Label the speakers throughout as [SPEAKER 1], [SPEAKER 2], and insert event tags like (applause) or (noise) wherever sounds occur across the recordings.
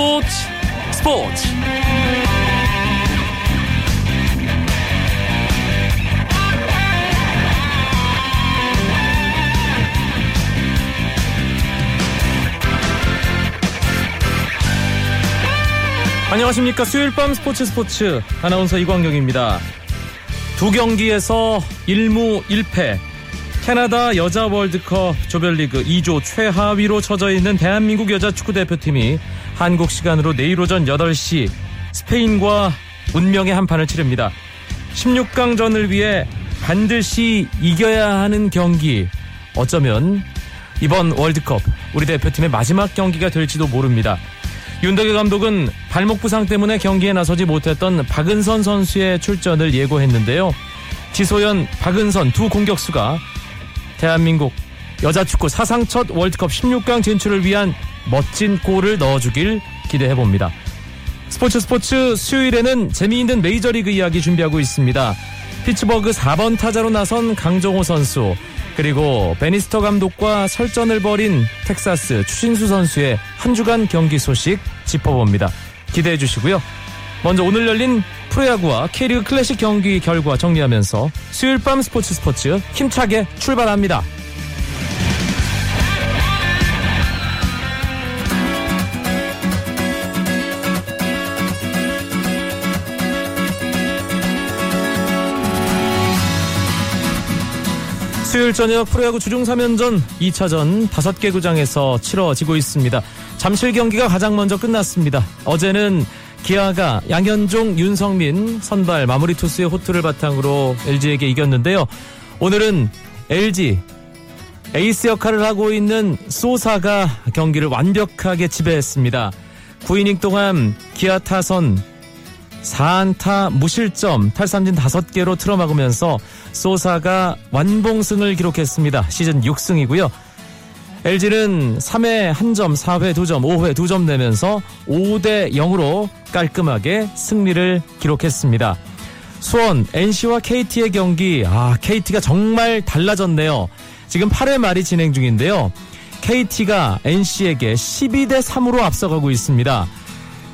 [SPEAKER 1] 스포츠. 스포츠. 안녕하십니까. 수요일 밤 스포츠 스포츠. 아나운서 이광경입니다. 두 경기에서 1무 1패. 캐나다 여자 월드컵 조별리그 2조 최하위로 처져 있는 대한민국 여자 축구대표팀이 한국 시간으로 내일 오전 8시 스페인과 운명의 한판을 치릅니다. 16강전을 위해 반드시 이겨야 하는 경기 어쩌면 이번 월드컵 우리 대표팀의 마지막 경기가 될지도 모릅니다. 윤덕여 감독은 발목 부상 때문에 경기에 나서지 못했던 박은선 선수의 출전을 예고했는데요. 지소연, 박은선 두 공격수가 대한민국 여자 축구 사상 첫 월드컵 16강 진출을 위한 멋진 골을 넣어주길 기대해 봅니다. 스포츠 스포츠 수요일에는 재미있는 메이저리그 이야기 준비하고 있습니다. 피츠버그 4번 타자로 나선 강정호 선수 그리고 베니스터 감독과 설전을 벌인 텍사스 추신수 선수의 한 주간 경기 소식 짚어봅니다. 기대해 주시고요. 먼저 오늘 열린 프로야구와 K리그 클래식 경기 결과 정리하면서 수요일 밤 스포츠 스포츠 힘차게 출발합니다. 수요일 저녁 프로야구 주중 3연전 2차전 5개 구장에서 치러지고 있습니다. 잠실 경기가 가장 먼저 끝났습니다. 어제는 기아가 양현종, 윤성민 선발 마무리 투수의 호투를 바탕으로 LG에게 이겼는데요. 오늘은 LG 에이스 역할을 하고 있는 소사가 경기를 완벽하게 지배했습니다. 9이닝 동안 기아 타선 4안타 무실점 탈삼진 5개로 틀어막으면서 소사가 완봉승을 기록했습니다. 시즌 6승이고요. LG는 3회 1점, 4회 2점, 5회 2점 내면서 5대 0으로 깔끔하게 승리를 기록했습니다. 수원 NC와 KT의 경기 아 KT가 정말 달라졌네요. 지금 8회 말이 진행 중인데요. KT가 NC에게 12대 3으로 앞서가고 있습니다.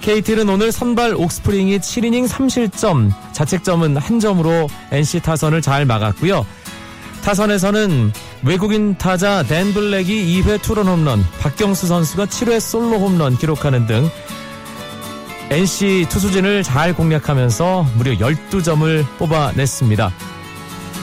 [SPEAKER 1] KT는 오늘 선발 옥스프링이 7이닝 3실점, 자책점은 한 점으로 NC 타선을 잘 막았고요. 타선에서는 외국인 타자 댄 블랙이 2회 투런 홈런, 박경수 선수가 7회 솔로 홈런 기록하는 등 NC 투수진을 잘 공략하면서 무려 12점을 뽑아냈습니다.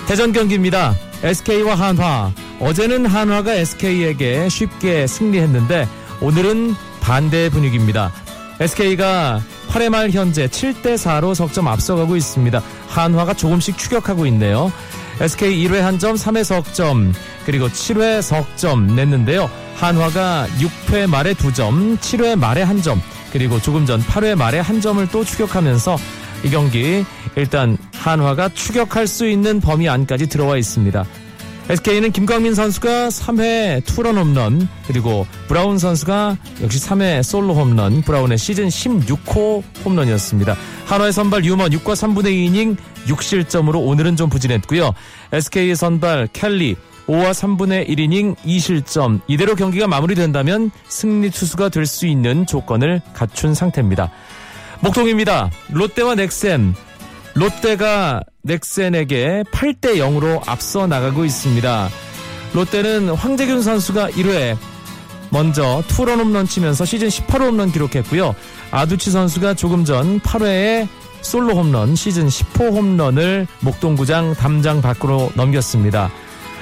[SPEAKER 1] 대전 경기입니다. SK와 한화. 어제는 한화가 SK에게 쉽게 승리했는데 오늘은 반대 분위기입니다. SK가 8회 말 현재 7대 4로 석점 앞서가고 있습니다. 한화가 조금씩 추격하고 있네요. SK 1회 한 점, 3회 석점, 그리고 7회 석점 냈는데요. 한화가 6회 말에 2점, 7회 말에 한 점, 그리고 조금 전 8회 말에 한 점을 또 추격하면서 이 경기 일단 한화가 추격할 수 있는 범위 안까지 들어와 있습니다. SK는 김광민 선수가 3회 투런 홈런 그리고 브라운 선수가 역시 3회 솔로 홈런 브라운의 시즌 16호 홈런이었습니다. 한화의 선발 유먼 6과 3분의 2이닝 6실점으로 오늘은 좀 부진했고요. SK의 선발 켈리 5와 3분의 1이닝 2실점 이대로 경기가 마무리된다면 승리 투수가 될 수 있는 조건을 갖춘 상태입니다. 목동입니다. 롯데와 넥센 롯데가 넥센에게 8대 0으로 앞서 나가고 있습니다. 롯데는 황재균 선수가 1회 먼저 투런 홈런 치면서 시즌 18호 홈런 기록했고요. 아두치 선수가 조금 전 8회에 솔로 홈런 시즌 10호 홈런을 목동구장 담장 밖으로 넘겼습니다.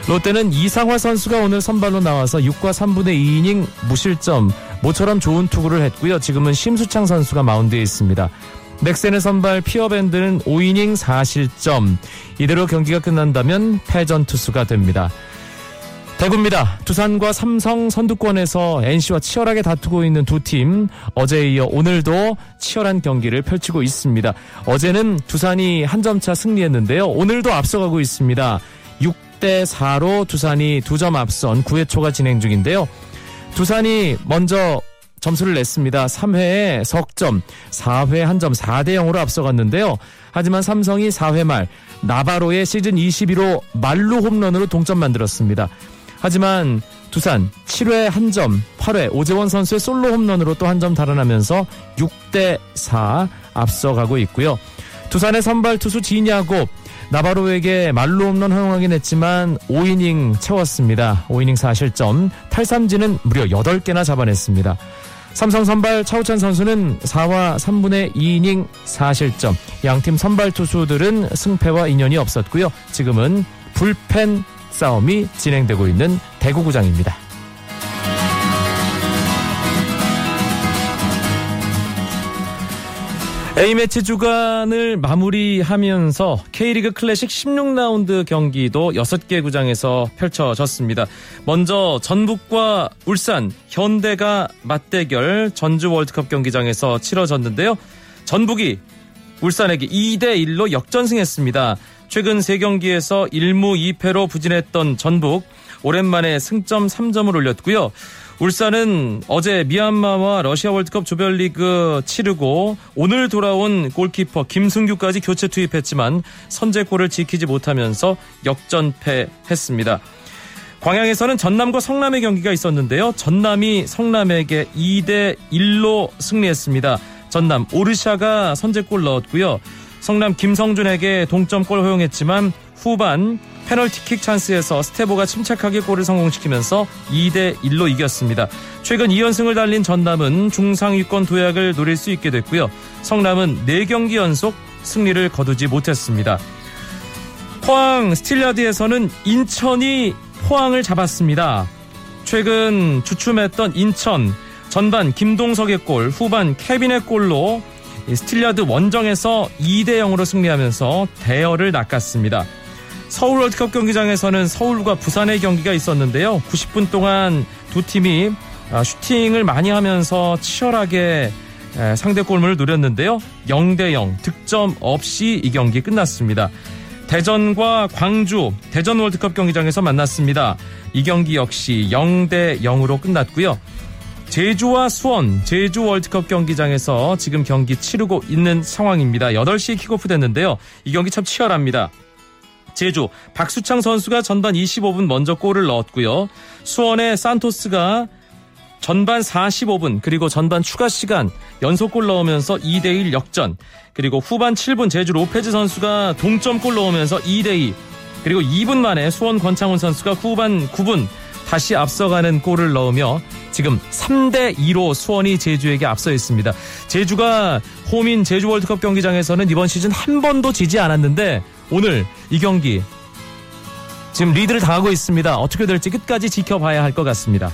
[SPEAKER 1] 롯데는 이상화 선수가 오늘 선발로 나와서 6과 3분의 2이닝 무실점 모처럼 좋은 투구를 했고요. 지금은 심수창 선수가 마운드에 있습니다. 넥센의 선발 피어밴드는 5이닝 4실점. 이대로 경기가 끝난다면 패전 투수가 됩니다. 대구입니다. 두산과 삼성 선두권에서 NC와 치열하게 다투고 있는 두 팀 어제에 이어 오늘도 치열한 경기를 펼치고 있습니다. 어제는 두산이 한 점 차 승리했는데요. 오늘도 앞서가고 있습니다. 6대 4로 두산이 두 점 앞선 9회 초가 진행 중인데요. 두산이 먼저 점수를 냈습니다. 3회에 석점, 4회 한 점 4대 0으로 앞서갔는데요. 하지만 삼성이 4회 말 나바로의 시즌 21호 말루 홈런으로 동점 만들었습니다. 하지만 두산 7회 한 점, 8회 오재원 선수의 솔로 홈런으로 또 한 점 달아나면서 6대 4 앞서가고 있고요. 두산의 선발 투수 진야곱 나바로에게 말로 홈런 허용하긴 했지만 5이닝 채웠습니다. 5이닝 4실점, 탈삼진은 무려 8개나 잡아냈습니다. 삼성 선발 차우찬 선수는 4와 3분의 2이닝 4실점. 양팀 선발 투수들은 승패와 인연이 없었고요. 지금은 불펜 싸움이 진행되고 있는 대구구장입니다. A매치 주간을 마무리하면서 K리그 클래식 16라운드 경기도 6개 구장에서 펼쳐졌습니다. 먼저 전북과 울산, 현대가 맞대결 전주 월드컵 경기장에서 치러졌는데요. 전북이 울산에게 2대1로 역전승했습니다. 최근 3경기에서 1무 2패로 부진했던 전북, 오랜만에 승점 3점을 올렸고요. 울산은 어제 미얀마와 러시아 월드컵 조별리그 치르고 오늘 돌아온 골키퍼 김승규까지 교체 투입했지만 선제골을 지키지 못하면서 역전패했습니다. 광양에서는 전남과 성남의 경기가 있었는데요. 전남이 성남에게 2대 1로 승리했습니다. 전남 오르샤가 선제골 넣었고요. 성남 김성준에게 동점골 허용했지만 후반 페널티킥 찬스에서 스테보가 침착하게 골을 성공시키면서 2대 1로 이겼습니다. 최근 2연승을 달린 전남은 중상위권 도약을 노릴 수 있게 됐고요. 성남은 4경기 연속 승리를 거두지 못했습니다. 포항 스틸야드에서는 인천이 포항을 잡았습니다. 최근 주춤했던 인천 전반 김동석의 골, 후반 케빈의 골로 스틸야드 원정에서 2대 0으로 승리하면서 대어를 낚았습니다. 서울 월드컵 경기장에서는 서울과 부산의 경기가 있었는데요. 90분 동안 두 팀이 아, 슈팅을 많이 하면서 치열하게 상대 골문을 노렸는데요. 0대 0 득점 없이 이 경기 끝났습니다. 대전과 광주 대전 월드컵 경기장에서 만났습니다. 이 경기 역시 0대 0으로 끝났고요. 제주와 수원 제주 월드컵 경기장에서 지금 경기 치르고 있는 상황입니다. 8시에 킥오프 됐는데요. 이 경기 참 치열합니다. 제주 박수창 선수가 전반 25분 먼저 골을 넣었고요. 수원의 산토스가 전반 45분 그리고 전반 추가 시간 연속골 넣으면서 2대1 역전 그리고 후반 7분 제주 로페즈 선수가 동점골 넣으면서 2대2 그리고 2분 만에 수원 권창훈 선수가 후반 9분 다시 앞서가는 골을 넣으며 지금 3대 2로 수원이 제주에게 앞서 있습니다. 제주가 홈인 제주 월드컵 경기장에서는 이번 시즌 한 번도 지지 않았는데 오늘 이 경기 지금 리드를 당하고 있습니다. 어떻게 될지 끝까지 지켜봐야 할 것 같습니다.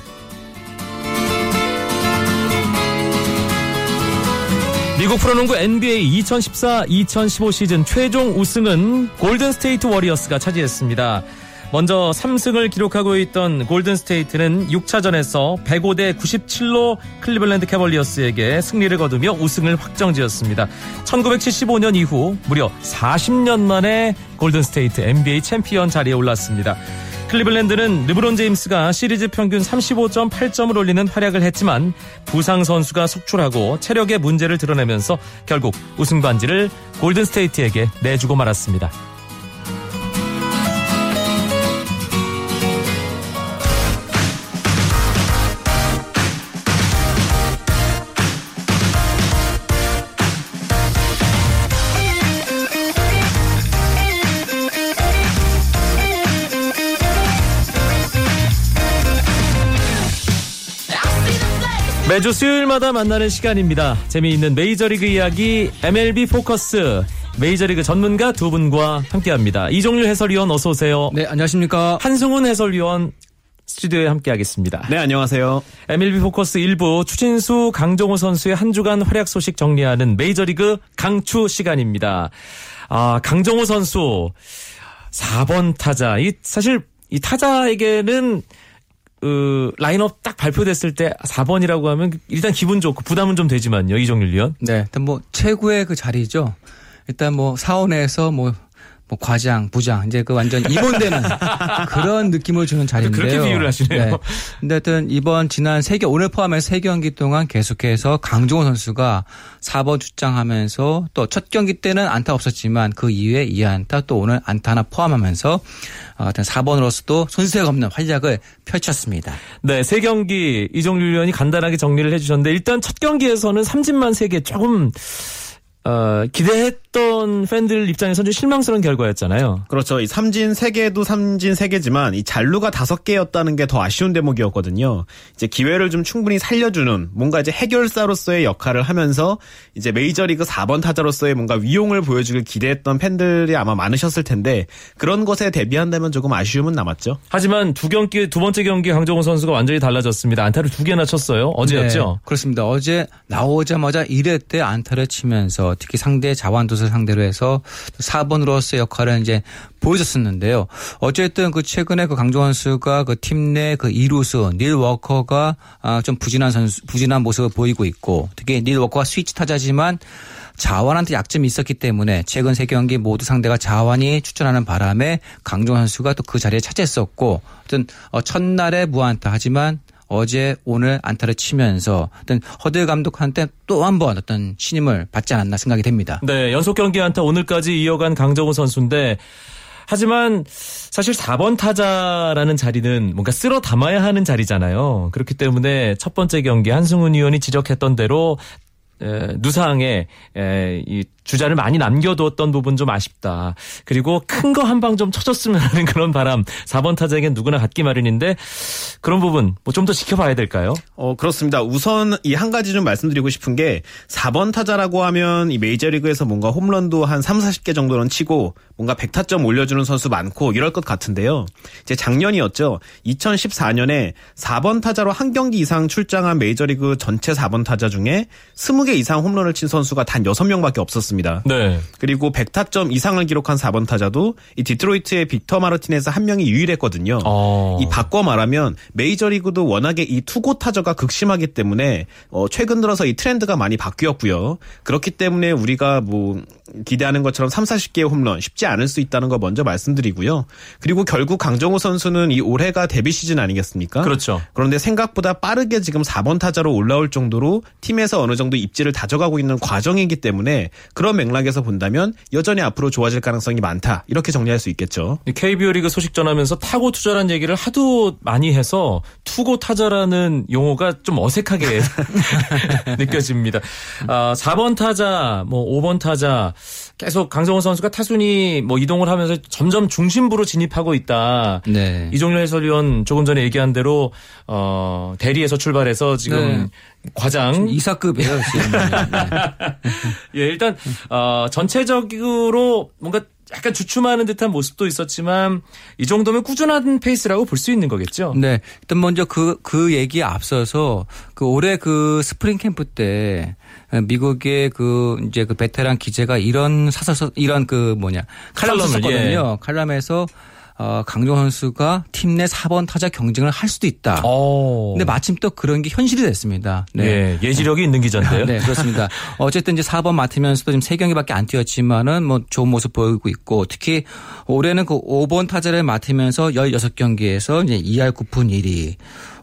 [SPEAKER 1] 미국 프로농구 NBA 2014-2015 시즌 최종 우승은 골든 스테이트 워리어스가 차지했습니다. 먼저 3승을 기록하고 있던 골든스테이트는 6차전에서 105대 97로 클리블랜드 캐벌리어스에게 승리를 거두며 우승을 확정지었습니다. 1975년 이후 무려 40년 만에 골든스테이트 NBA 챔피언 자리에 올랐습니다. 클리블랜드는 르브론 제임스가 시리즈 평균 35.8점을 올리는 활약을 했지만 부상 선수가 속출하고 체력의 문제를 드러내면서 결국 우승 반지를 골든스테이트에게 내주고 말았습니다. 매주 수요일마다 만나는 시간입니다. 재미있는 메이저리그 이야기 MLB 포커스 메이저리그 전문가 두 분과 함께합니다. 이종률 해설위원 어서 오세요.
[SPEAKER 2] 네, 안녕하십니까.
[SPEAKER 1] 한승훈 해설위원 스튜디오에 함께하겠습니다.
[SPEAKER 2] 네, 안녕하세요.
[SPEAKER 1] MLB 포커스 1부 추진수 강정호 선수의 한 주간 활약 소식 정리하는 메이저리그 강추 시간입니다. 아, 강정호 선수 4번 타자. 이 사실 이 타자에게는 그 라인업 딱 발표됐을 때 4번이라고 하면 일단 기분 좋고 부담은 좀 되지만요. 이정률 위원.
[SPEAKER 2] 네. 일단 뭐 최고의 그 자리죠. 일단 뭐 사원에서 뭐 뭐 과장, 부장 이제 그 완전 임원되는 (laughs) 그런 느낌을 주는 자리인데요.
[SPEAKER 1] 그렇게 비유를 하시네요. 네.
[SPEAKER 2] 근데 하여튼 이번 지난 세계 오늘 포함해서 세 경기 동안 계속해서 강종호 선수가 4번 출장하면서 또 첫 경기 때는 안타 없었지만 그 이후에 2안타 또 오늘 안타 하나 포함하면서 하여튼 4번으로서도 손색 없는 활약을 펼쳤습니다.
[SPEAKER 1] 네, 세 경기 이종률 위원이 간단하게 정리를 해주셨는데 일단 첫 경기에서는 삼진만 세개 조금 어, 기대했던 팬들 입장에서 좀 실망스러운 결과였잖아요.
[SPEAKER 3] 그렇죠. 이 삼진 3개도 삼진 3개지만 이 잔루가 5개였다는 게 더 아쉬운 대목이었거든요. 이제 기회를 좀 충분히 살려주는 뭔가 이제 해결사로서의 역할을 하면서 이제 메이저리그 4번 타자로서의 뭔가 위용을 보여주길 기대했던 팬들이 아마 많으셨을 텐데 그런 것에 대비한다면 조금 아쉬움은 남았죠.
[SPEAKER 1] 하지만 두 경기 두 번째 경기 강정호 선수가 완전히 달라졌습니다. 안타를 두 개나 쳤어요. 어제였죠.
[SPEAKER 2] 네, 그렇습니다. 어제 나오자마자 1회 때 안타를 치면서 특히 상대 자완도를 상대로 해서 4번으로서의 역할을 이제 보여줬었는데요. 어쨌든 그 최근에 그 강정원 선수가 그 팀 내 그 이루수 닐 워커가 아, 좀 부진한 선수 부진한 모습을 보이고 있고 특히 닐 워커가 스위치 타자지만 자완한테 약점이 있었기 때문에 최근 세 경기 모두 상대가 자완이 추천하는 바람에 강정원 선수가 또 그 자리에 차지했었고 어떤 어, 첫날에 무안타 하지만 어제 오늘 안타를 치면서 어떤 허드 감독한테 또 한 번 어떤 신임을 받지 않았나 생각이 됩니다.
[SPEAKER 1] 네, 연속 경기 안타 오늘까지 이어간 강정호 선수인데 하지만 사실 4번 타자라는 자리는 뭔가 쓸어 담아야 하는 자리잖아요. 그렇기 때문에 첫 번째 경기 한승훈 의원이 지적했던 대로 에, 누상에 에, 이 주자를 많이 남겨두었던 부분 좀 아쉽다. 그리고 큰 거 한 방 좀 쳐줬으면 하는 (laughs) 그런 바람 4번 타자에겐 누구나 갖기 마련인데 그런 부분 뭐 좀 더 지켜봐야 될까요?
[SPEAKER 3] 어 그렇습니다. 우선 이 한 가지 좀 말씀드리고 싶은 게 4번 타자라고 하면 이 메이저리그에서 뭔가 홈런도 한 3, 40개 정도는 치고 뭔가 100타점 올려주는 선수 많고 이럴 것 같은데요. 이제 작년이었죠. 2014년에 4번 타자로 한 경기 이상 출장한 메이저리그 전체 4번 타자 중에 20개 이상 홈런을 친 선수가 단 6명밖에 없었습니다.
[SPEAKER 1] 네.
[SPEAKER 3] 그리고 100타점 이상을 기록한 4번 타자도 이 디트로이트의 빅터 마르티네스 한 명이 유일했거든요.
[SPEAKER 1] 어.
[SPEAKER 3] 이 바꿔 말하면 메이저리그도 워낙에 이 투고타저가 극심하기 때문에 어 최근 들어서 이 트렌드가 많이 바뀌었고요. 그렇기 때문에 우리가 뭐 기대하는 것처럼 3, 40개의 홈런 쉽지 않을 수 있다는 거 먼저 말씀드리고요. 그리고 결국 강정호 선수는 이 올해가 데뷔 시즌 아니겠습니까?
[SPEAKER 1] 그렇죠.
[SPEAKER 3] 그런데 생각보다 빠르게 지금 4번 타자로 올라올 정도로 팀에서 어느 정도 입지를 다져가고 있는 과정이기 때문에 그런 맥락에서 본다면 여전히 앞으로 좋아질 가능성이 많다. 이렇게 정리할 수 있겠죠.
[SPEAKER 1] KBO 리그 소식 전하면서 타고 투자라는 얘기를 하도 많이 해서 투고 타자라는 용어가 좀 어색하게 (laughs) 느껴집니다. 아, 4번 타자, 뭐 5번 타자 계속 강성호 선수가 타순이 뭐 이동을 하면서 점점 중심부로 진입하고 있다.
[SPEAKER 2] 네.
[SPEAKER 1] 이종렬 해설위원 조금 전에 얘기한 대로 어 대리에서 출발해서 지금
[SPEAKER 2] 네.
[SPEAKER 1] 과장
[SPEAKER 2] 이사급이에요. (laughs) 네.
[SPEAKER 1] 예, 일단 어 전체적으로 뭔가 약간 주춤하는 듯한 모습도 있었지만 이 정도면 꾸준한 페이스라고 볼 수 있는 거겠죠.
[SPEAKER 2] 네. 일단 먼저 그, 그 얘기에 앞서서 그 올해 그 스프링 캠프 때 미국의 그 이제 그 베테랑 기자가 이런 사설, 이런 그 뭐냐 칼럼을
[SPEAKER 1] 칼럼을,
[SPEAKER 2] 썼거든요.
[SPEAKER 1] 예.
[SPEAKER 2] 칼럼에서 어, 강정호 선수가 팀 내 4번 타자 경쟁을 할 수도 있다.
[SPEAKER 1] 어.
[SPEAKER 2] 근데 마침 또 그런 게 현실이 됐습니다. 네.
[SPEAKER 1] 예, 예지력이 있는 기자인데요.
[SPEAKER 2] 네, 그렇습니다. (laughs) 어쨌든 이제 4번 맡으면서도 지금 3경기밖에 안 뛰었지만은 뭐 좋은 모습 보이고 있고 특히 올해는 그 5번 타자를 맡으면서 16경기에서 이제 2할 9푼 1위.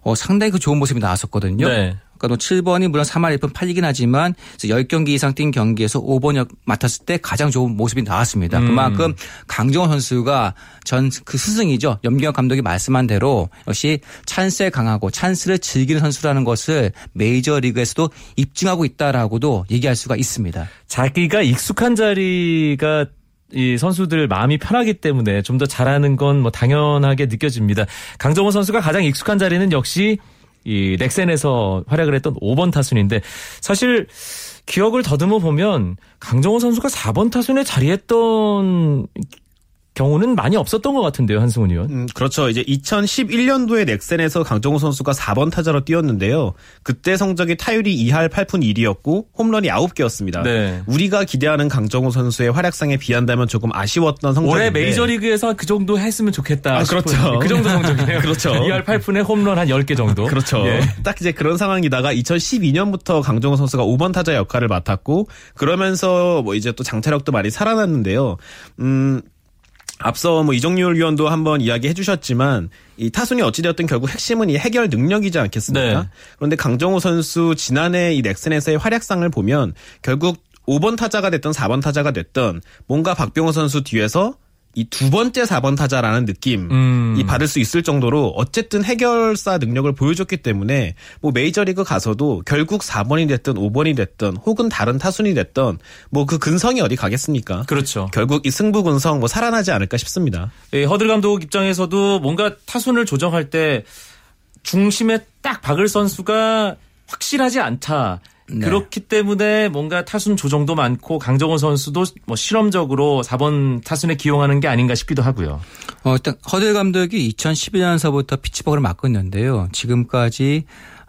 [SPEAKER 2] 어, 상당히 그 좋은 모습이 나왔었거든요.
[SPEAKER 1] 네.
[SPEAKER 2] 그러니까 7번이 물론 3할 1푼 8이긴 하지만 10경기 이상 뛴 경기에서 5번 역 맡았을 때 가장 좋은 모습이 나왔습니다.
[SPEAKER 1] 음.
[SPEAKER 2] 그만큼 강정원 선수가 전 그 스승이죠. 염경엽 감독이 말씀한 대로 역시 찬스에 강하고 찬스를 즐기는 선수라는 것을 메이저리그에서도 입증하고 있다라고도 얘기할 수가 있습니다.
[SPEAKER 1] 자기가 익숙한 자리가 이 선수들 마음이 편하기 때문에 좀 더 잘하는 건 뭐 당연하게 느껴집니다. 강정호 선수가 가장 익숙한 자리는 역시 이 넥센에서 활약을 했던 5번 타순인데 사실 기억을 더듬어 보면 강정호 선수가 4번 타순에 자리했던 경우는 많이 없었던 것 같은데요, 한승훈 의원.
[SPEAKER 3] 음, 그렇죠. 이제 2011년도에 넥센에서 강정호 선수가 4번 타자로 뛰었는데요. 그때 성적이 타율이 2할 8푼 1이었고 홈런이 9개였습니다.
[SPEAKER 1] 네.
[SPEAKER 3] 우리가 기대하는 강정호 선수의 활약상에 비한다면 조금 아쉬웠던 성적인데
[SPEAKER 1] 올해 메이저리그에서 그 정도 했으면 좋겠다.
[SPEAKER 3] 아, 그렇죠.
[SPEAKER 1] 그 정도 (laughs) 성적이네요.
[SPEAKER 3] 그렇죠.
[SPEAKER 1] 2할 8푼에 홈런 한 10개 정도. (laughs)
[SPEAKER 3] 그렇죠.
[SPEAKER 1] 예.
[SPEAKER 3] 딱 이제 그런 상황이다가 2012년부터 강정호 선수가 5번 타자 역할을 맡았고 그러면서 뭐 이제 또 장타력도 많이 살아났는데요. 음 앞서 뭐 이정률 위원도 한번 이야기해 주셨지만 이 타순이 어찌되었든 결국 핵심은 이 해결 능력이지 않겠습니까?
[SPEAKER 1] 네.
[SPEAKER 3] 그런데 강정호 선수 지난해 이 넥슨에서의 활약상을 보면 결국 5번 타자가 됐던 4번 타자가 됐던 뭔가 박병호 선수 뒤에서 이 두 번째 4번 타자라는 느낌
[SPEAKER 1] 음.
[SPEAKER 3] 이 받을 수 있을 정도로 어쨌든 해결사 능력을 보여줬기 때문에 뭐 메이저리그 가서도 결국 4번이 됐든 5번이 됐든 혹은 다른 타순이 됐든 뭐 그 근성이 어디 가겠습니까?
[SPEAKER 1] 그렇죠.
[SPEAKER 3] 결국 이 승부 근성 뭐 살아나지 않을까 싶습니다.
[SPEAKER 1] 예, 허들 감독 입장에서도 뭔가 타순을 조정할 때 중심에 딱 박을 선수가 확실하지 않다.
[SPEAKER 2] 네.
[SPEAKER 1] 그렇기 때문에 뭔가 타순 조정도 많고 강정호 선수도 뭐 실험적으로 4번 타순에 기용하는 게 아닌가 싶기도 하고요.
[SPEAKER 2] 어, 일단 허들 감독이 2012년서부터 피치버그를 맡고 있는데요. 지금까지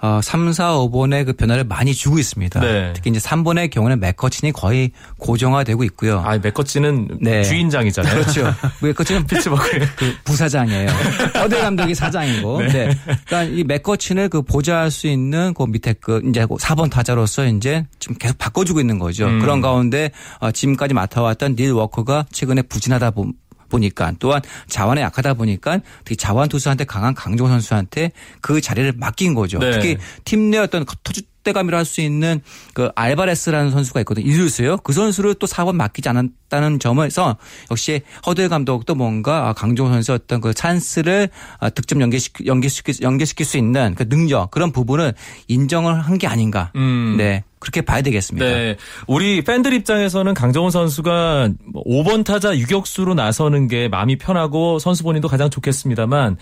[SPEAKER 2] 어, 3, 4, 5번의 그 변화를 많이 주고 있습니다.
[SPEAKER 1] 네.
[SPEAKER 2] 특히 이제 3번의 경우는 맥커친이 거의 고정화되고 있고요.
[SPEAKER 1] 아, 맥커치는
[SPEAKER 2] 네.
[SPEAKER 1] 주인장이잖아요.
[SPEAKER 2] 그렇죠. 맥커친은 (laughs)
[SPEAKER 1] 피츠버그의
[SPEAKER 2] 그 부사장이에요. 허들 감독이 사장이고. 네. 그러니까 이 맥커친을 그 보좌할 수 있는 그 밑에 그 이제 4번 타자로서 이제 지금 계속 바꿔주고 있는 거죠.
[SPEAKER 1] 음.
[SPEAKER 2] 그런 가운데 어, 지금까지 맡아왔던 닐 워커가 최근에 부진하다 보 보니까 또한 자원에 약하다 보니까 특히 자원 투수한테 강한 강종 선수한테 그 자리를 맡긴 거죠.
[SPEAKER 1] 네.
[SPEAKER 2] 특히 팀 내 어떤 터줏대감이라 할 수 있는 그 알바레스라는 선수가 있거든요. 이루스요. 그 선수를 또 4번 맡기지 않았다는 점에서 역시 허들 감독도 뭔가 강종 선수의 어떤 그 찬스를 아, 득점 연계시키, 연계시킬, 연계시킬 수 있는 그 능력 그런 부분을 인정을 한 게 아닌가.
[SPEAKER 1] 음.
[SPEAKER 2] 네. 그렇게 봐야 되겠습니다.
[SPEAKER 1] 네. 우리 팬들 입장에서는 강정호 선수가 5번 타자 유격수로 나서는 게 마음이 편하고 선수 본인도 가장 좋겠습니다만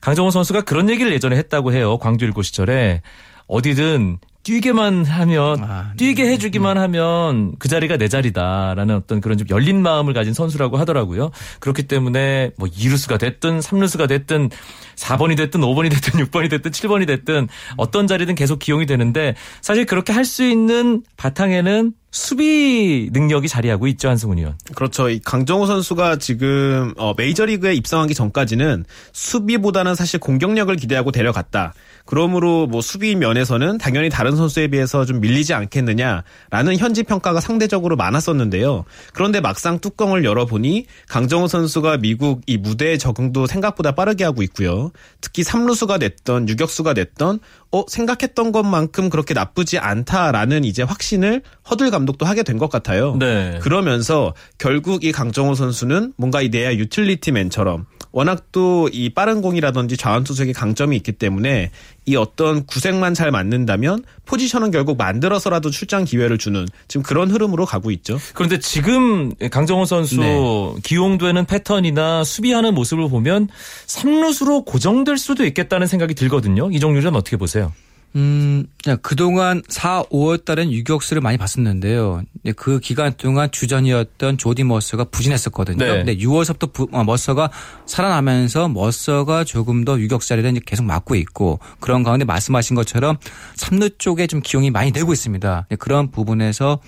[SPEAKER 1] 강정호 선수가 그런 얘기를 예전에 했다고 해요. 광주 일고 시절에 어디든 뛰게만 하면
[SPEAKER 2] 아,
[SPEAKER 1] 뛰게 해주기만 하면 그 자리가 내 자리다라는 어떤 그런 좀 열린 마음을 가진 선수라고 하더라고요. 그렇기 때문에 뭐 2루수가 됐든 3루수가 됐든 4번이 됐든 5번이 됐든 (laughs) 6번이 됐든 7번이 됐든 어떤 자리든 계속 기용이 되는데 사실 그렇게 할 수 있는 바탕에는 수비 능력이 자리하고 있죠 한승훈 의원.
[SPEAKER 3] 그렇죠. 이 강정호 선수가 지금 어, 메이저리그에 입성하기 전까지는 수비보다는 사실 공격력을 기대하고 데려갔다. 그러므로 뭐 수비 면에서는 당연히 다른 선수에 비해서 좀 밀리지 않겠느냐라는 현지 평가가 상대적으로 많았었는데요. 그런데 막상 뚜껑을 열어보니 강정호 선수가 미국 이 무대의 적응도 생각보다 빠르게 하고 있고요. 특히 3루수가 됐던 유격수가 됐던 어 생각했던 것만큼 그렇게 나쁘지 않다라는 이제 확신을 허들 감독도 하게 된 것 같아요.
[SPEAKER 1] 네.
[SPEAKER 3] 그러면서 결국 이 강정호 선수는 뭔가 이 내야 유틸리티맨처럼 워낙 또 이 빠른 공이라든지 좌완 투수에게 강점이 있기 때문에 이 어떤 구색만 잘 맞는다면 포지션은 결국 만들어서라도 출장 기회를 주는 지금 그런 흐름으로 가고 있죠.
[SPEAKER 1] 그런데 지금 강정호 선수
[SPEAKER 2] 네.
[SPEAKER 1] 기용되는 패턴이나 수비하는 모습을 보면 3루수로 고정될 수도 있겠다는 생각이 들거든요. 이정률은 어떻게 보세요?
[SPEAKER 2] 음, 야, 그동안 4, 5월 달엔 유격수를 많이 봤었는데요. 근데 그 기간 동안 주전이었던 조디 머서가 부진했었거든요.
[SPEAKER 1] 네.
[SPEAKER 2] 근데 6월서부터 부, 어, 머서가 살아나면서 머서가 조금 더 유격 자리를 계속 맡고 있고 그런 가운데 말씀하신 것처럼 3루 쪽에 좀 기용이 많이 되고 있습니다. 근데 그런 부분에서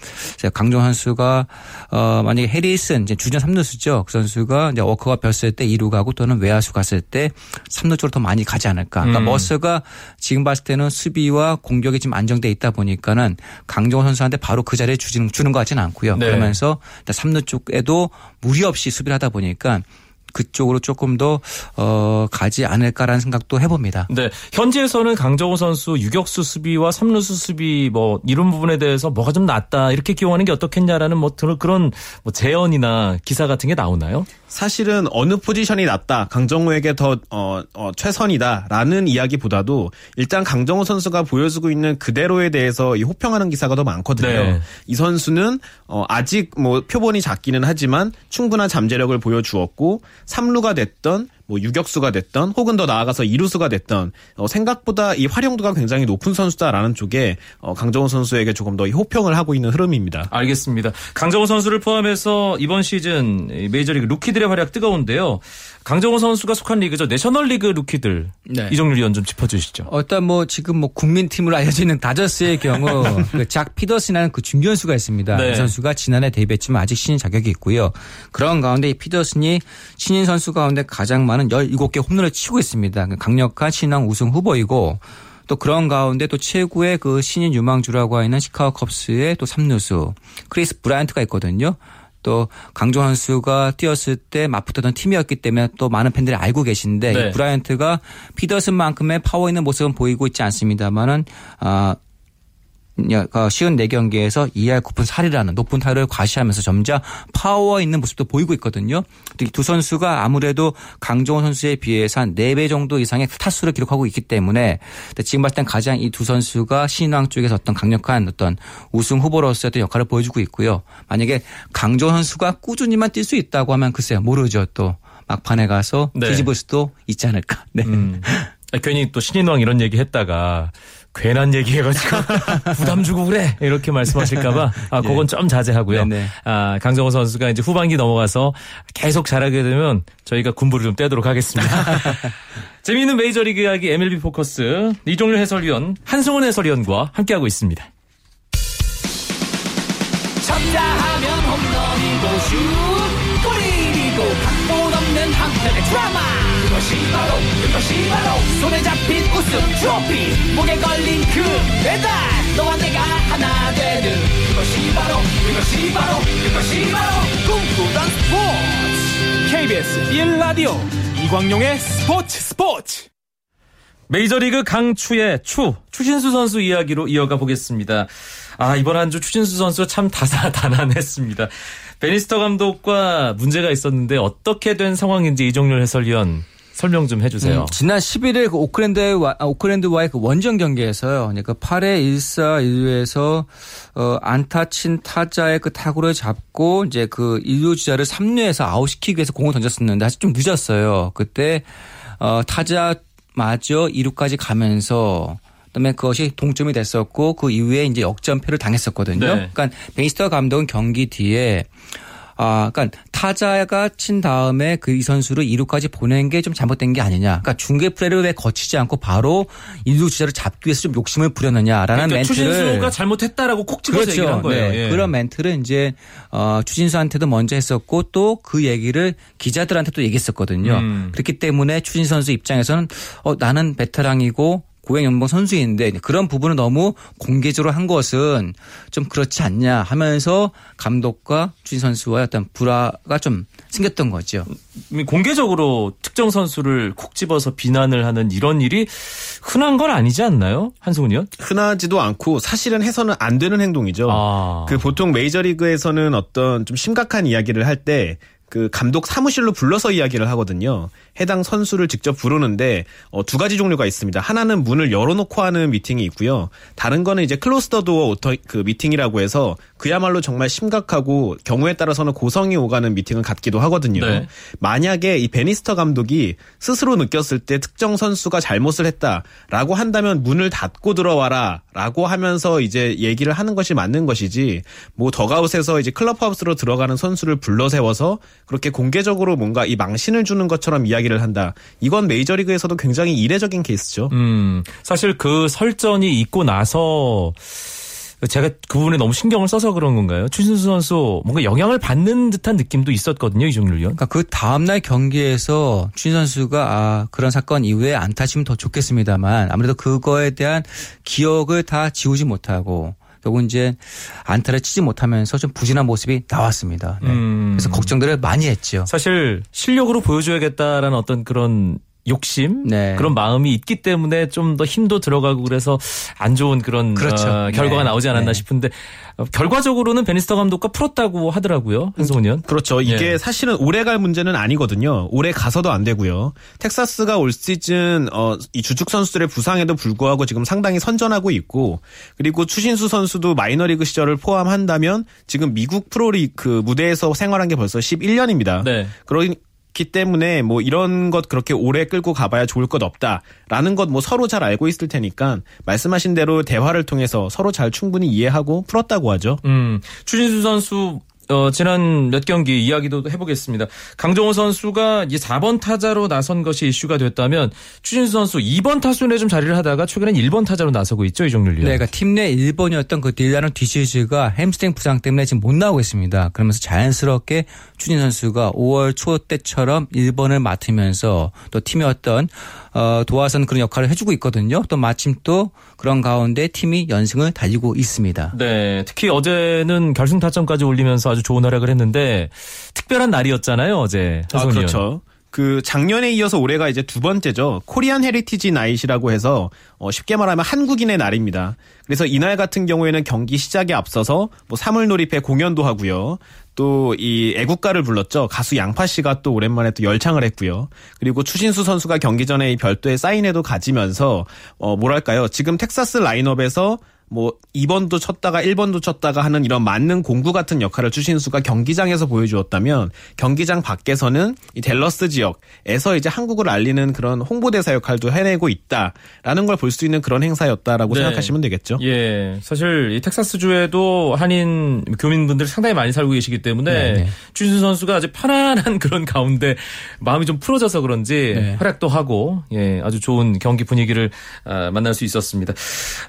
[SPEAKER 2] 강정 선수가 어, 만약에 해리슨 이제 주전 3루수죠. 그 선수가 이제 워커가 별때 2루 가고 또는 외야수 갔을 때 3루 쪽으로 더 많이 가지 않을까. 그러니까
[SPEAKER 1] 음.
[SPEAKER 2] 머서가 지금 봤을 때는 수 비와 공격이 좀 안정돼 있다 보니까는 강정호 선수한테 바로 그 자리에 주는, 주는 것 같지는 않고요.
[SPEAKER 1] 네.
[SPEAKER 2] 그러면서 3루 쪽에도 무리 없이 수비를 하다 보니까 그쪽으로 조금 더 어, 가지 않을까라는 생각도 해봅니다.
[SPEAKER 1] 네. 현지에서는 강정호 선수 유격수 수비와 3루수 수비 뭐 이런 부분에 대해서 뭐가 좀 낫다 이렇게 기용하는 게 어떻겠냐라는 뭐 그런 뭐 재언이나 기사 같은 게 나오나요?
[SPEAKER 3] 사실은 어느 포지션이 낫다, 강정호에게 더 어, 어, 최선이다라는 이야기보다도 일단 강정호 선수가 보여주고 있는 그대로에 대해서 이 호평하는 기사가 더 많거든요.
[SPEAKER 1] 네.
[SPEAKER 3] 이 선수는 어, 아직 뭐 표본이 작기는 하지만 충분한 잠재력을 보여주었고 3루가 됐던 뭐 유격수가 됐던 혹은 더 나아가서 이루수가 됐던 어, 생각보다 이 활용도가 굉장히 높은 선수다라는 쪽에 어, 강정호 선수에게 조금 더이 호평을 하고 있는 흐름입니다.
[SPEAKER 1] 알겠습니다. 강정호 선수를 포함해서 이번 시즌 이 메이저리그 루키들의 활약 뜨거운데요. 강정호 선수가 속한 리그죠. 내셔널리그 루키들
[SPEAKER 2] 네.
[SPEAKER 1] 이정률 위원 좀 짚어주시죠.
[SPEAKER 2] 어, 일단 뭐 지금 뭐 국민팀으로 알려져 있는 다저스의 경우 (laughs) 그작 피더슨이라는 그 중견 수가 있습니다.
[SPEAKER 1] 네.
[SPEAKER 2] 이 선수가 지난해 데뷔했지만 아직 신인 자격이 있고요. 그런 가운데 이 피더슨이 신인 선수 가운데 가장 많은 17개 홈런을 치고 있습니다. 강력한 신앙 우승 후보이고 또 그런 가운데 또 최고의 그 신인 유망주라고 하는 시카고 컵스의 또 3루수 크리스 브라이언트가 있거든요. 또 강정호 선수가 뛰었을 때 맞붙었던 팀이었기 때문에 또 많은 팬들이 알고 계신데
[SPEAKER 1] 네.
[SPEAKER 2] 브라이언트가 피더슨만큼의 파워 있는 모습은 보이고 있지 않습니다만은 아 어, 쉰 4경기에서 2할 9푼 4리라는 높은 타율을 과시하면서 점차 파워 있는 모습도 보이고 있거든요. 두 선수가 아무래도 강정호 선수에 비해서 한 4배 정도 이상의 타수를 기록하고 있기 때문에 지금 봤을 땐 가장 이 두 선수가 신인왕 쪽에서 어떤 강력한 어떤 우승 후보로서의 어떤 역할을 보여주고 있고요. 만약에 강정호 선수가 꾸준히만 뛸 수 있다고 하면 글쎄요. 모르죠. 또 막판에 가서
[SPEAKER 1] 네.
[SPEAKER 2] 뒤집을 수도 있지 않을까. 네.
[SPEAKER 1] 음. 아, 괜히 또 신인왕 이런 얘기 했다가 괜한 얘기 해가지고 (laughs) 부담 주고 그래 이렇게 말씀하실까봐 아 그건 좀 자제하고요.
[SPEAKER 2] 네네.
[SPEAKER 1] 아 강정호 선수가 이제 후반기 넘어가서 계속 잘하게 되면 저희가 군부를 좀 떼도록 하겠습니다. (laughs) 재미있는 메이저리그 이야기 MLB 포커스 이종률 해설위원 한승훈 해설위원과 함께하고 있습니다.
[SPEAKER 4] 쳤다 하면 홈런이고 슛 골이고 각본 없는 한편의 드라마 그것이 바로 그것이 바로 손에 잡힌 우승 트로피 목에 걸린 그 배달 너와 내가 하나 되는 그것이 바로 그것이 바로 그것이 바로 꿈꾸던 스포츠
[SPEAKER 5] KBS 1라디오 이광용의 스포츠 스포츠
[SPEAKER 1] 메이저리그 강추의 추 추신수 선수 이야기로 이어가 보겠습니다. 아 이번 한 주 추신수 선수 참 다사다난했습니다. (laughs) 베니스터 감독과 문제가 있었는데 어떻게 된 상황인지 이종률 해설위원 설명 좀 해주세요.
[SPEAKER 2] 음, 지난 11일 그 오클랜드와 아, 오클랜드와의 그 원정 경기에서요. 그 8회 1사 1루에서 어, 안타 친 타자의 그 타구를 잡고 이제 그 1루 주자를 3루에서 아웃시키기 위해서 공을 던졌었는데 아직 좀 늦었어요. 그때 어, 타자 마저 2루까지 가면서 그다음에 그것이 동점이 됐었고 그 이후에 이제 역전패를 당했었거든요.
[SPEAKER 1] 네.
[SPEAKER 2] 그러니까 베이스터 감독은 경기 뒤에 아, 그러니까 타자가 친 다음에 그 이 선수를 2루까지 보낸 게 좀 잘못된 게 아니냐. 그러니까 중계 플레이를 왜 거치지 않고 바로 1루 주자를 잡기 위해서 좀 욕심을 부렸느냐라는
[SPEAKER 1] 그러니까
[SPEAKER 2] 멘트를
[SPEAKER 1] 추신수가 잘못했다라고 콕 집어서 얘기를 한 거예요.
[SPEAKER 2] 네.
[SPEAKER 1] 예.
[SPEAKER 2] 그런 멘트를 이제 어 추진수한테도 먼저 했었고 또 그 얘기를 기자들한테도 얘기했었거든요.
[SPEAKER 1] 음.
[SPEAKER 2] 그렇기 때문에 추진 선수 입장에서는 어 나는 베테랑이고 고액 연봉 선수인데 그런 부분을 너무 공개적으로 한 것은 좀 그렇지 않냐 하면서 감독과 추진 선수와의 어떤 불화가 좀 생겼던 거죠.
[SPEAKER 1] 공개적으로 특정 선수를 콕 집어서 비난을 하는 이런 일이 흔한 건 아니지 않나요? 한승훈 의원?
[SPEAKER 3] 흔하지도 않고 사실은 해서는 안 되는 행동이죠.
[SPEAKER 1] 아.
[SPEAKER 3] 그 보통 메이저리그에서는 어떤 좀 심각한 이야기를 할때 그 감독 사무실로 불러서 이야기를 하거든요. 해당 선수를 직접 부르는데 어, 두 가지 종류가 있습니다. 하나는 문을 열어놓고 하는 미팅이 있고요. 다른 거는 이제 클로스 더 도어 오터 그 미팅이라고 해서 그야말로 정말 심각하고 경우에 따라서는 고성이 오가는 미팅을 갖기도 하거든요.
[SPEAKER 1] 네.
[SPEAKER 3] 만약에 이 베니스터 감독이 스스로 느꼈을 때 특정 선수가 잘못을 했다라고 한다면 문을 닫고 들어와라라고 하면서 이제 얘기를 하는 것이 맞는 것이지 뭐 더가웃에서 이제 클럽하우스로 들어가는 선수를 불러 세워서 그렇게 공개적으로 뭔가 이 망신을 주는 것처럼 이야기 를 한다. 이건 메이저리그에서도 굉장히 이례적인 케이스죠.
[SPEAKER 1] 음, 사실 그 설전이 있고 나서 제가 그 부분에 너무 신경을 써서 그런 건가요? 추신수 선수 뭔가 영향을 받는 듯한 느낌도 있었거든요, 이종률 위원.
[SPEAKER 2] 그러니까 그 다음날 경기에서 추진 선수가 아 그런 사건 이후에 안 타시면 더 좋겠습니다만 아무래도 그거에 대한 기억을 다 지우지 못하고 결국 이제 안타를 치지 못하면서 좀 부진한 모습이 나왔습니다. 네.
[SPEAKER 1] 음.
[SPEAKER 2] 그래서 걱정들을 많이 했죠.
[SPEAKER 1] 사실 실력으로 보여줘야겠다라는 어떤 그런 욕심
[SPEAKER 2] 네.
[SPEAKER 1] 그런 마음이 있기 때문에 좀 더 힘도 들어가고 그래서 안 좋은 그런
[SPEAKER 2] 그렇죠.
[SPEAKER 1] 어, 결과가
[SPEAKER 2] 네.
[SPEAKER 1] 나오지 않았나
[SPEAKER 2] 네.
[SPEAKER 1] 싶은데 어, 결과적으로는 베니스터 감독과 풀었다고 하더라고요 한승훈 의원.
[SPEAKER 3] 그렇죠. 이게
[SPEAKER 1] 예.
[SPEAKER 3] 사실은 오래 갈 문제는 아니거든요. 오래 가서도 안 되고요. 텍사스가 올 시즌 어, 이 주축 선수들의 부상에도 불구하고 지금 상당히 선전하고 있고 그리고 추신수 선수도 마이너리그 시절을 포함한다면 지금 미국 프로리 그 무대에서 생활한 게 벌써 11년입니다.
[SPEAKER 1] 네.
[SPEAKER 3] 그러 기 때문에 뭐 이런 것 그렇게 오래 끌고 가봐야 좋을 것 없다라는 것 뭐 서로 잘 알고 있을 테니까 말씀하신 대로 대화를 통해서 서로 잘 충분히 이해하고 풀었다고 하죠.
[SPEAKER 1] 음, 추진수 선수 어, 지난 몇 경기 이야기도 해보겠습니다. 강정호 선수가 이제 4번 타자로 나선 것이 이슈가 됐다면 추신수 선수 2번 타순에 좀 자리를 하다가 최근엔 1번 타자로 나서고 있죠 이종률 위원.
[SPEAKER 2] 네, 그러니까 팀 내 1번이었던 그 딜라이노 디실즈가 햄스트링 부상 때문에 지금 못 나오고 있습니다. 그러면서 자연스럽게 추신수 선수가 5월 초 때처럼 1번을 맡으면서 또 팀의 어떤 어, 도화선 그런 역할을 해주고 있거든요. 또 마침 또 그런 가운데 팀이 연승을 달리고 있습니다.
[SPEAKER 1] 네, 특히 어제는 결승 타점까지 올리면서 아주 좋은 활약을 했는데 특별한 날이었잖아요, 어제.
[SPEAKER 3] 아. 그렇죠. 그 작년에 이어서 올해가 이제 두 번째죠. Korean Heritage Night이라고 해서 어 쉽게 말하면 한국인의 날입니다. 그래서 이날 같은 경우에는 경기 시작에 앞서서 뭐 사물놀이패 공연도 하고요. 또 이 애국가를 불렀죠. 가수 양파 씨가 또 오랜만에 또 열창을 했고요. 그리고 추신수 선수가 경기 전에 이 별도의 사인회도 가지면서 어 뭐랄까요? 지금 텍사스 라인업에서 뭐 2번도 쳤다가 1번도 쳤다가 하는 이런 만능 공구 같은 역할을 추신수가 경기장에서 보여주었다면 경기장 밖에서는 이 댈러스 지역에서 이제 한국을 알리는 그런 홍보대사 역할도 해내고 있다라는 걸 볼 수 있는 그런 행사였다라고
[SPEAKER 1] 네.
[SPEAKER 3] 생각하시면 되겠죠.
[SPEAKER 1] 예, 사실 이 텍사스 주에도 한인 교민분들이 상당히 많이 살고 계시기 때문에
[SPEAKER 2] 네네.
[SPEAKER 1] 추신수 선수가 아주 편안한 (laughs) 그런 가운데 마음이 좀 풀어져서 그런지
[SPEAKER 2] 네.
[SPEAKER 1] 활약도 하고 예, 아주 좋은 경기 분위기를 아, 만날 수 있었습니다.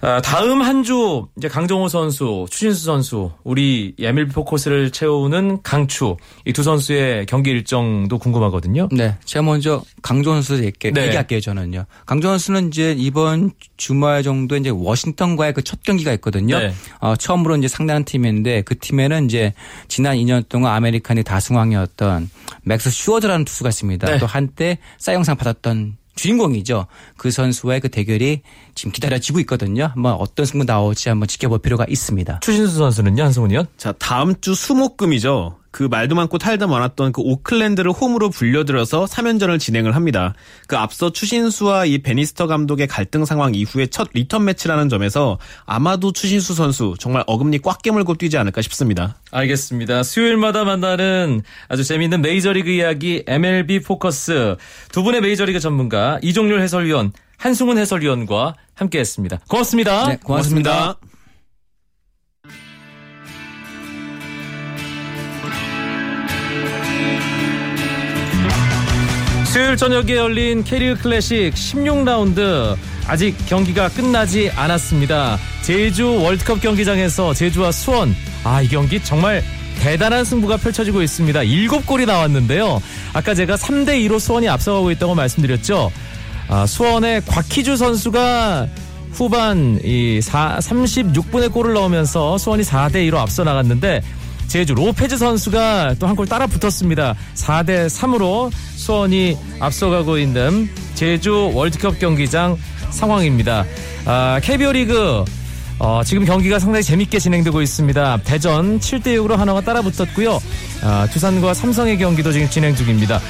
[SPEAKER 1] 아, 다음 한주 이제 강정호 선수, 추신수 선수, 우리 MLB 포커스를 채우는 강추 이 두 선수의 경기 일정도 궁금하거든요.
[SPEAKER 2] 네. 제가 먼저 강정호 선수 얘기,
[SPEAKER 1] 네.
[SPEAKER 2] 얘기할게요, 저는요. 강정호 선수는 이제 이번 주말 정도 이제 워싱턴과의 그 첫 경기가 있거든요.
[SPEAKER 1] 네.
[SPEAKER 2] 어, 처음으로 이제 상대하는 팀인데 그 팀에는 이제 지난 2년 동안 아메리칸의 다승왕이었던 맥스 슈어저라는 투수가 있습니다.
[SPEAKER 1] 네.
[SPEAKER 2] 또 한때 사이영상 받았던 주인공이죠. 그 선수와의 그 대결이 지금 기다려지고 있거든요. 한번 어떤 승부 나올지 한번 지켜볼 필요가 있습니다.
[SPEAKER 1] 추신수 선수는요, 한승훈 위원?
[SPEAKER 3] 자, 다음 주 수목금이죠. 그 말도 많고 탈도 많았던 그 오클랜드를 홈으로 불러들여서 3연전을 진행을 합니다. 그 앞서 추신수와 이 베니스터 감독의 갈등 상황 이후에 첫 리턴 매치라는 점에서 아마도 추신수 선수 정말 어금니 꽉 깨물고 뛰지 않을까 싶습니다.
[SPEAKER 1] 알겠습니다. 수요일마다 만나는 아주 재미있는 메이저리그 이야기 MLB 포커스 두 분의 메이저리그 전문가 이종률 해설위원, 한승훈 해설위원과 함께했습니다. 고맙습니다.
[SPEAKER 2] 네, 고맙습니다.
[SPEAKER 1] 수요일 저녁에 열린 K리그 클래식 16라운드 아직 경기가 끝나지 않았습니다. 제주 월드컵 경기장에서 제주와 수원 아 이 경기 정말 대단한 승부가 펼쳐지고 있습니다. 7골이 나왔는데요. 아까 제가 3대 2로 수원이 앞서가고 있다고 말씀드렸죠. 아, 수원의 곽희주 선수가 후반 이 4, 36분에 골을 넣으면서 수원이 4대 2로 앞서 나갔는데 제주 로페즈 선수가 또 한 골 따라 붙었습니다. 4대 3으로 수원이 앞서가고 있는 제주 월드컵 경기장 상황입니다. 아, KBO 리그 어, 지금 경기가 상당히 재밌게 진행되고 있습니다. 대전 7대 6으로 하나가 따라 붙었고요. 아, 두산과 삼성의 경기도 지금 진행 중입니다.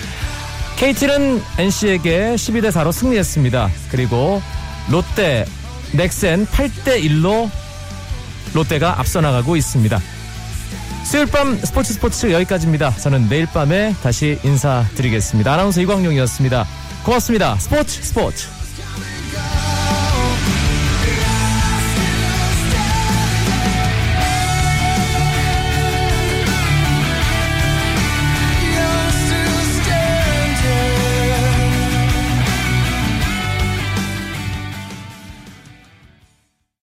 [SPEAKER 1] KT는 NC에게 12대 4로 승리했습니다. 그리고 롯데, 넥센 8대 1로 롯데가 앞서 나가고 있습니다. 수요일 밤 스포츠 스포츠 여기까지입니다. 저는 내일 밤에 다시 인사드리겠습니다. 아나운서 이광용이었습니다. 고맙습니다. 스포츠 스포츠.